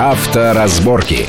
Авторазборки.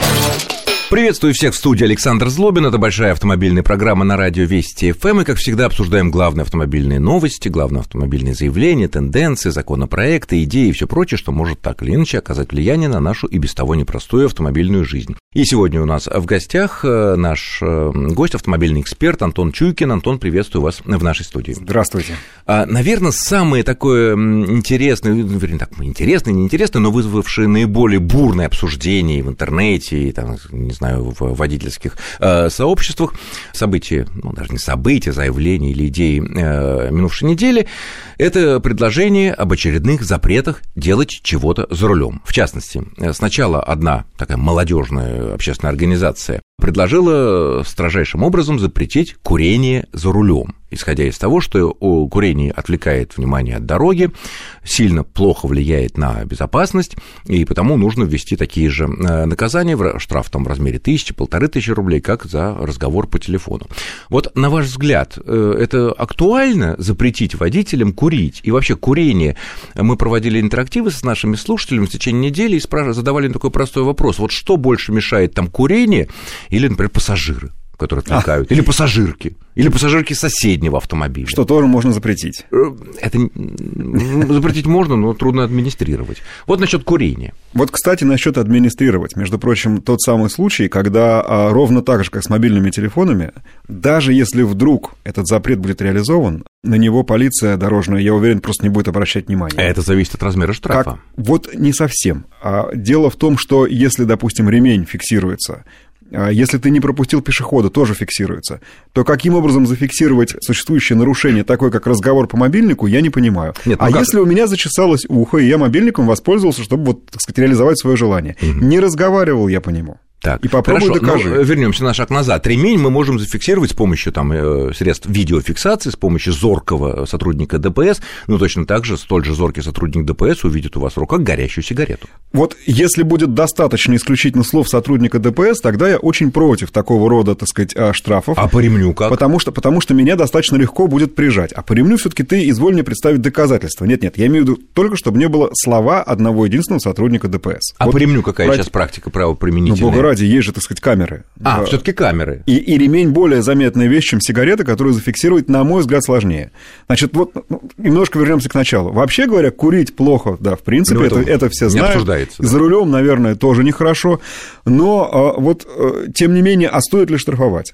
Приветствую всех в студии Александр Злобин. Это большая автомобильная программа на радио Вести ФМ. И, как всегда, обсуждаем главные автомобильные новости, главные автомобильные заявления, тенденции, законопроекты, идеи и все прочее, что может так или иначе оказать влияние на нашу и без того непростую автомобильную жизнь. И сегодня у нас в гостях э, наш э, гость, автомобильный эксперт Антон Чуйкин. Антон, приветствую вас в нашей студии. Здравствуйте. А, наверное, самое такое интересное, ну, вернее, так, интересное, неинтересное, но вызвавшее наиболее бурное обсуждение в интернете, и, там, не знаю, в водительских э, сообществах, события, ну, даже не события, заявления или идеи э, минувшей недели, это предложение об очередных запретах делать чего-то за рулем. В частности, сначала одна такая молодежная общественная организация предложила строжайшим образом запретить курение за рулем исходя из того, что курение отвлекает внимание от дороги, сильно плохо влияет на безопасность, и потому нужно ввести такие же э, наказания, штраф там в размере тысячи, полторы тысячи рублей, как за разговор по телефону. Вот, на ваш взгляд, э, это актуально запретить водителям курить? И вообще курение, мы проводили интерактивы с нашими слушателями в течение недели и задавали такой простой вопрос, вот что больше мешает там курение или, например, пассажиры? которые отвлекают, а. или пассажирки, или пассажирки соседнего автомобиля. Что тоже можно запретить. Э, это запретить можно, но трудно администрировать. Вот насчет курения. Вот, кстати, насчет администрировать. Между прочим, тот самый случай, когда а, ровно так же, как с мобильными телефонами, даже если вдруг этот запрет будет реализован, на него полиция дорожная, я уверен, просто не будет обращать внимания. А это зависит от размера штрафа. Как? Вот не совсем. А дело в том, что если, допустим, ремень фиксируется а если ты не пропустил пешехода, тоже фиксируется. То каким образом зафиксировать существующее нарушение, такое как разговор по мобильнику, я не понимаю. Нет, ну а как? если у меня зачесалось ухо, и я мобильником воспользовался, чтобы, вот, так сказать, реализовать свое желание, угу. не разговаривал я по нему. Так, и попробуй хорошо, докажи. Но вернемся на шаг назад. Ремень мы можем зафиксировать с помощью там, э, средств видеофиксации, с помощью зоркого сотрудника ДПС. Ну, точно так же, столь же зоркий сотрудник ДПС увидит у вас в руках горящую сигарету. Вот если будет достаточно исключительно слов сотрудника ДПС, тогда я очень против такого рода, так сказать, а, штрафов. А по ремню как? Потому что, потому что меня достаточно легко будет прижать. А по ремню все таки ты изволь мне представить доказательства. Нет-нет, я имею в виду только, чтобы не было слова одного единственного сотрудника ДПС. А вот по ремню какая про... сейчас практика правоприменительная? Ну, бога ради, есть же, так сказать, камеры. А, все таки камеры. И, и ремень более заметная вещь, чем сигарета, которую зафиксировать, на мой взгляд, сложнее. Значит, вот ну, немножко вернемся к началу. Вообще говоря, курить плохо, да, в принципе, ну, это, это, это все знают. Да. За рулем, наверное, тоже нехорошо. Но а, вот, э, тем не менее, а стоит ли штрафовать?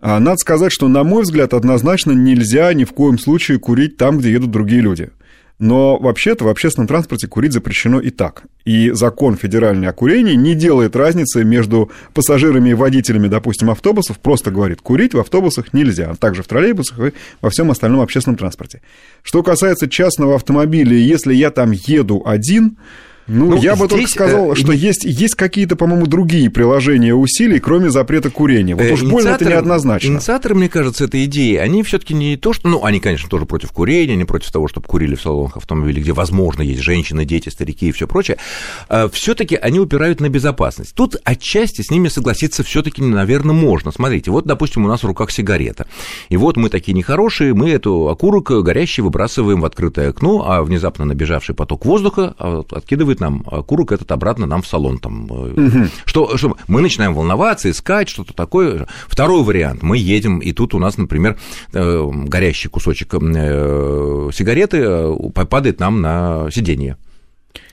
А, надо сказать, что, на мой взгляд, однозначно нельзя ни в коем случае курить там, где едут другие люди. Но вообще-то в общественном транспорте курить запрещено и так. И закон федеральный о курении не делает разницы между пассажирами и водителями, допустим, автобусов, просто говорит, курить в автобусах нельзя, а также в троллейбусах и во всем остальном общественном транспорте. Что касается частного автомобиля, если я там еду один, ну, ну я бы только сказал, э, что есть, есть какие-то, по-моему, другие приложения усилий, кроме запрета курения. Вот уж больно это неоднозначно. Инициаторы, мне кажется, этой идеи, они все таки не то, что... Ну, они, конечно, тоже против курения, не против того, чтобы курили в салонах автомобилей, где, возможно, есть женщины, дети, старики и все прочее. А все таки они упирают на безопасность. Тут отчасти с ними согласиться все таки наверное, можно. Смотрите, вот, допустим, у нас в руках сигарета. И вот мы такие нехорошие, мы эту окурок горящий выбрасываем в открытое окно, а внезапно набежавший поток воздуха а, откидывает закидывает нам курок этот обратно нам в салон. Там, угу. что, что мы начинаем волноваться, искать что-то такое. Второй вариант. Мы едем, и тут у нас, например, э, горящий кусочек э, сигареты падает нам на сиденье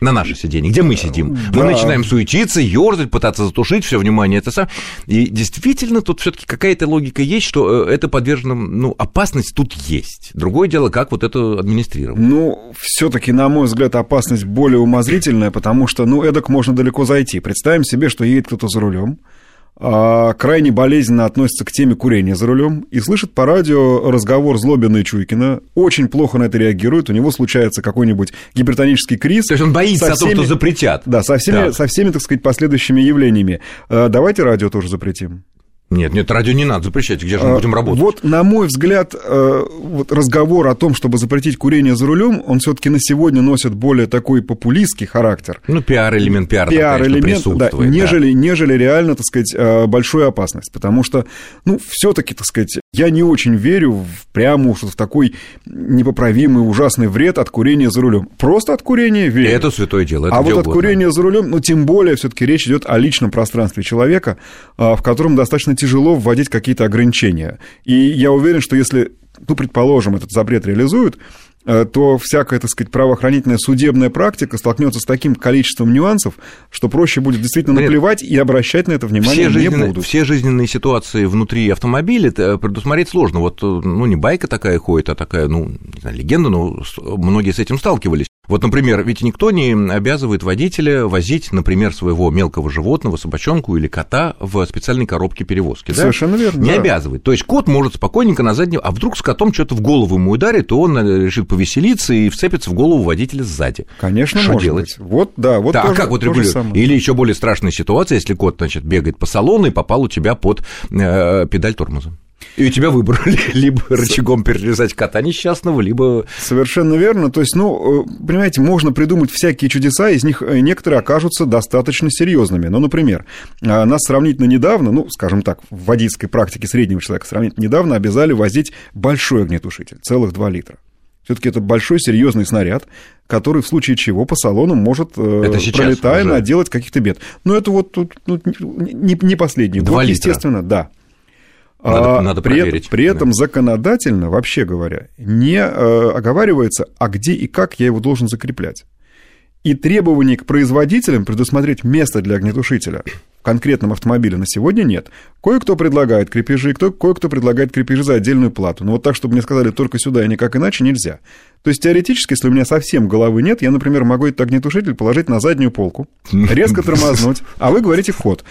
на наше сиденье, где мы сидим. Да. Мы начинаем суетиться, ерзать, пытаться затушить все внимание. Это сам. И действительно, тут все-таки какая-то логика есть, что это подвержено, ну, опасность тут есть. Другое дело, как вот это администрировать. Ну, все-таки, на мой взгляд, опасность более умозрительная, потому что, ну, эдак можно далеко зайти. Представим себе, что едет кто-то за рулем, крайне болезненно относится к теме курения за рулем и слышит по радио разговор Злобина и Чуйкина, очень плохо на это реагирует, у него случается какой-нибудь гипертонический криз. То есть он боится всеми, того, что запретят. Да, со всеми, да. со всеми, так сказать, последующими явлениями. А, давайте радио тоже запретим. Нет, нет, радио не надо запрещать, где же мы а, будем работать? Вот, на мой взгляд, э, вот разговор о том, чтобы запретить курение за рулем, он все-таки на сегодня носит более такой популистский характер. Ну, пиар-элемент пиар пиар-элемент, да, нежели, да. нежели реально, так сказать, э, большую опасность. Потому что, ну, все-таки, так сказать, я не очень верю в прямо уж в такой непоправимый ужасный вред от курения за рулем. Просто от курения верю. Это святое дело. Это а вот от курения за рулем, ну, тем более, все-таки речь идет о личном пространстве человека, а, в котором достаточно тяжело вводить какие-то ограничения. И я уверен, что если ну, предположим, этот запрет реализуют, то всякая, так сказать, правоохранительная судебная практика столкнется с таким количеством нюансов, что проще будет действительно наплевать и обращать на это внимание все не будут. Все жизненные ситуации внутри автомобиля предусмотреть сложно. Вот, э, ну, не байка такая ходит, а такая, ну, не знаю, легенда, но многие с этим сталкивались. Вот, например, ведь никто не обязывает водителя возить, например, своего мелкого животного, собачонку или кота в специальной коробке перевозки. Да? Совершенно верно. Не да. обязывает. То есть кот может спокойненько на заднем, а вдруг с котом что-то в голову ему ударит, то он э, решит повеселиться и вцепится в голову водителя сзади. Конечно, Что делать? Быть. Вот, да, вот да, тоже, а как вот регулировать? Или еще более страшная ситуация, если кот, значит, бегает по салону и попал у тебя под э, педаль тормоза. И у тебя выбор либо рычагом перерезать кота несчастного, либо... Совершенно верно. То есть, ну, э, понимаете, можно придумать всякие чудеса, из них э, некоторые окажутся достаточно серьезными. Ну, например, а, нас сравнительно недавно, ну, скажем так, в водительской практике среднего человека сравнительно недавно обязали возить большой огнетушитель, целых 2 литра. Все-таки это большой серьезный снаряд, который в случае чего по салону может, э, это пролетая, уже... наделать каких-то бед. Но это вот тут ну, не, не последний год, литра. естественно, да. Надо, а, надо при, проверить. При этом да. законодательно, вообще говоря, не э, оговаривается, а где и как я его должен закреплять. И требований к производителям предусмотреть место для огнетушителя конкретном автомобиле на сегодня нет. Кое-кто предлагает крепежи, кто, кое-кто предлагает крепежи за отдельную плату. Но вот так, чтобы мне сказали только сюда и никак иначе, нельзя. То есть теоретически, если у меня совсем головы нет, я, например, могу этот огнетушитель положить на заднюю полку, резко тормознуть, а вы говорите ход.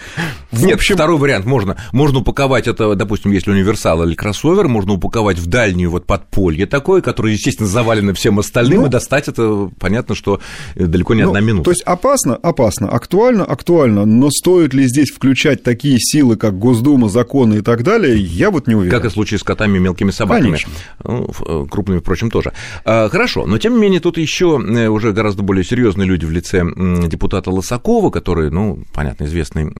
В нет, общем... второй вариант можно. Можно упаковать это, допустим, если универсал или кроссовер, можно упаковать в дальнюю вот подполье такое, которое, естественно, завалено всем остальным, ну, и достать это, понятно, что далеко не ну, одна минута. То есть опасно, опасно, актуально, актуально, но стоит ли здесь включать такие силы, как Госдума, законы и так далее, я вот не уверен. Как и в случае с котами и мелкими собаками. Конечно. Ну, э, крупными, впрочем, тоже. А, хорошо, но тем не менее тут еще э, уже гораздо более серьезные люди в лице депутата Лосакова, который, ну, понятно, известный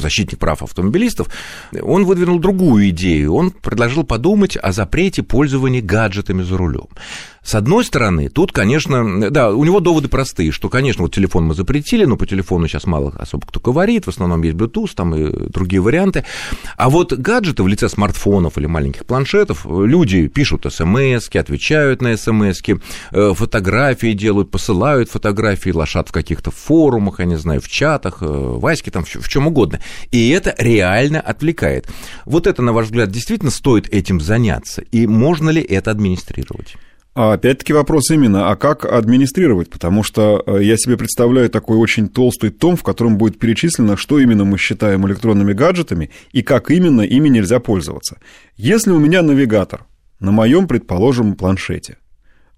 защитник прав автомобилистов, он выдвинул другую идею. Он предложил подумать о запрете пользования гаджетами за рулем. С одной стороны, тут, конечно, да, у него доводы простые, что, конечно, вот телефон мы запретили, но по телефону сейчас мало особо кто говорит, в основном есть Bluetooth, там и другие варианты. А вот гаджеты в лице смартфонов или маленьких планшетов, люди пишут смс отвечают на смс э, фотографии делают, посылают фотографии, лошад в каких-то форумах, я не знаю, в чатах, э, в Аське, там, в чем угодно. И это реально отвлекает. Вот это, на ваш взгляд, действительно стоит этим заняться? И можно ли это администрировать? А опять-таки вопрос именно, а как администрировать? Потому что э, я себе представляю такой очень толстый том, в котором будет перечислено, что именно мы считаем электронными гаджетами и как именно ими нельзя пользоваться. Если у меня навигатор на моем, предположим, планшете,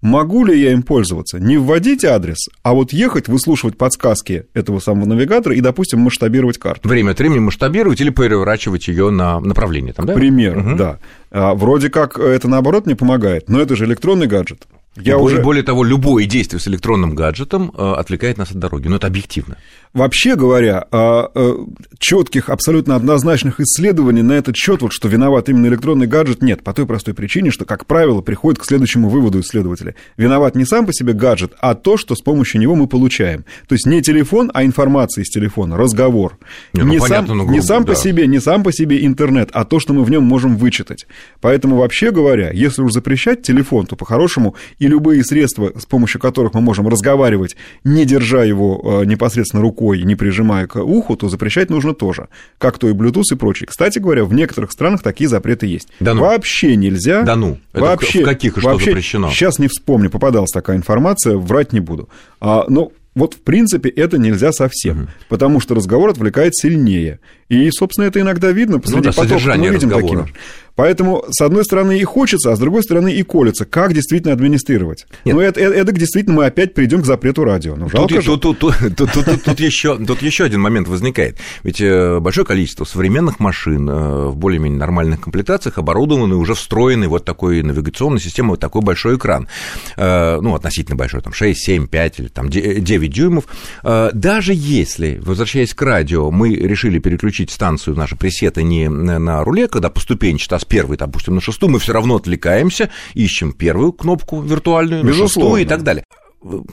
Могу ли я им пользоваться? Не вводить адрес, а вот ехать, выслушивать подсказки этого самого навигатора и, допустим, масштабировать карту. Время от времени масштабировать или переворачивать ее на направление. Там, да? К примеру, угу. да. А, вроде как это, наоборот, не помогает, но это же электронный гаджет. Я и уже... более того, любое действие с электронным гаджетом э, отвлекает нас от дороги, но это объективно. Вообще говоря, а, э, четких, абсолютно однозначных исследований на этот счет, вот что виноват именно электронный гаджет, нет. По той простой причине, что, как правило, приходит к следующему выводу исследователя. Виноват не сам по себе гаджет, а то, что с помощью него мы получаем. То есть не телефон, а информация из телефона, разговор. Не, ну, не, понятно, сам, грубо, не сам да. по себе, не сам по себе интернет, а то, что мы в нем можем вычитать. Поэтому, вообще говоря, если уж запрещать телефон, то по-хорошему и любые средства, с помощью которых мы можем разговаривать, не держа его э, непосредственно рукой, не прижимая к уху, то запрещать нужно тоже. Как то и Bluetooth и прочее. Кстати говоря, в некоторых странах такие запреты есть. Да ну. Вообще нельзя. Да ну. вообще, в каких и что вообще, запрещено? Сейчас не вспомню, попадалась такая информация, врать не буду. А, но вот, в принципе, это нельзя совсем, угу. потому что разговор отвлекает сильнее. И, собственно, это иногда видно посреди ну, да, потока. Мы видим разговора. такие Поэтому, с одной стороны, и хочется, а с другой стороны, и колется. Как действительно администрировать? Нет. Ну, это, это, это действительно мы опять придем к запрету радио. Ну, жалко тут, же. Тут, тут, тут, тут, тут, тут, еще, тут еще один момент возникает. Ведь э, большое количество современных машин э, в более-менее нормальных комплектациях оборудованы уже встроенной вот такой навигационной системой, вот такой большой экран. Э, ну, относительно большой, там 6, 7, 5 или там 9 дюймов. Даже если, возвращаясь к радио, мы решили переключить станцию, наши пресеты не на руле, когда поступенчато, а нас первый, допустим, на шестую, мы все равно отвлекаемся, ищем первую кнопку виртуальную, на шестую и так далее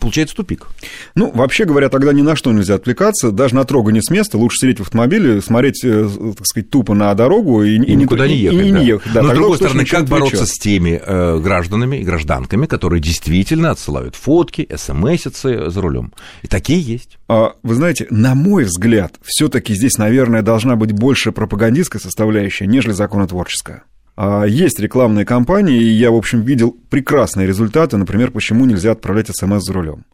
получается тупик. Ну, вообще говоря, тогда ни на что нельзя отвлекаться, даже на трогание с места, лучше сидеть в автомобиле, смотреть, э, так сказать, тупо на дорогу и, и никуда не ехать. И, и да. не ехать да, Но, с другой стороны, как бороться с теми э, гражданами и гражданками, которые действительно отсылают фотки, смс-ицы за рулем? И такие есть. А, вы знаете, на мой взгляд, все таки здесь, наверное, должна быть больше пропагандистская составляющая, нежели законотворческая. А, есть рекламные кампании, и я, в общем, видел прекрасные результаты, например, почему нельзя отправлять смс за рулем.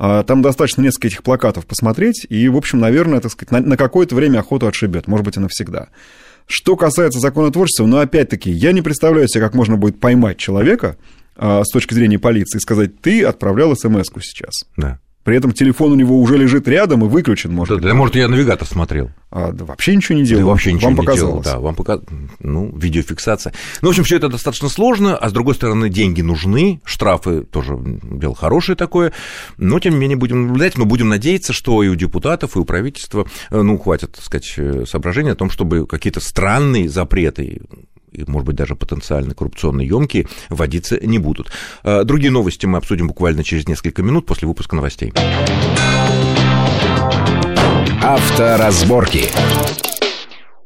А, там достаточно несколько этих плакатов посмотреть, и, в общем, наверное, так сказать, на, какое-то время охоту отшибет, может быть, и навсегда. Что касается законотворчества, ну, опять-таки, я не представляю себе, как можно будет поймать человека а, с точки зрения полиции и сказать, ты отправлял смс сейчас. Да. При этом телефон у него уже лежит рядом и выключен, может да, Да, может, я навигатор смотрел. А, да вообще ничего не делал. Да, вообще ничего вам не показалось. делал, да, вам пока... Ну, видеофиксация. Ну, в общем, все это достаточно сложно, а с другой стороны, деньги нужны, штрафы тоже дело хорошее такое, но, тем не менее, будем наблюдать, мы будем надеяться, что и у депутатов, и у правительства, э, ну, хватит, так сказать, э, соображения о том, чтобы какие-то странные запреты и, может быть, даже потенциально коррупционно емкие, вводиться не будут. А, другие новости мы обсудим буквально через несколько минут после выпуска новостей. Авторазборки.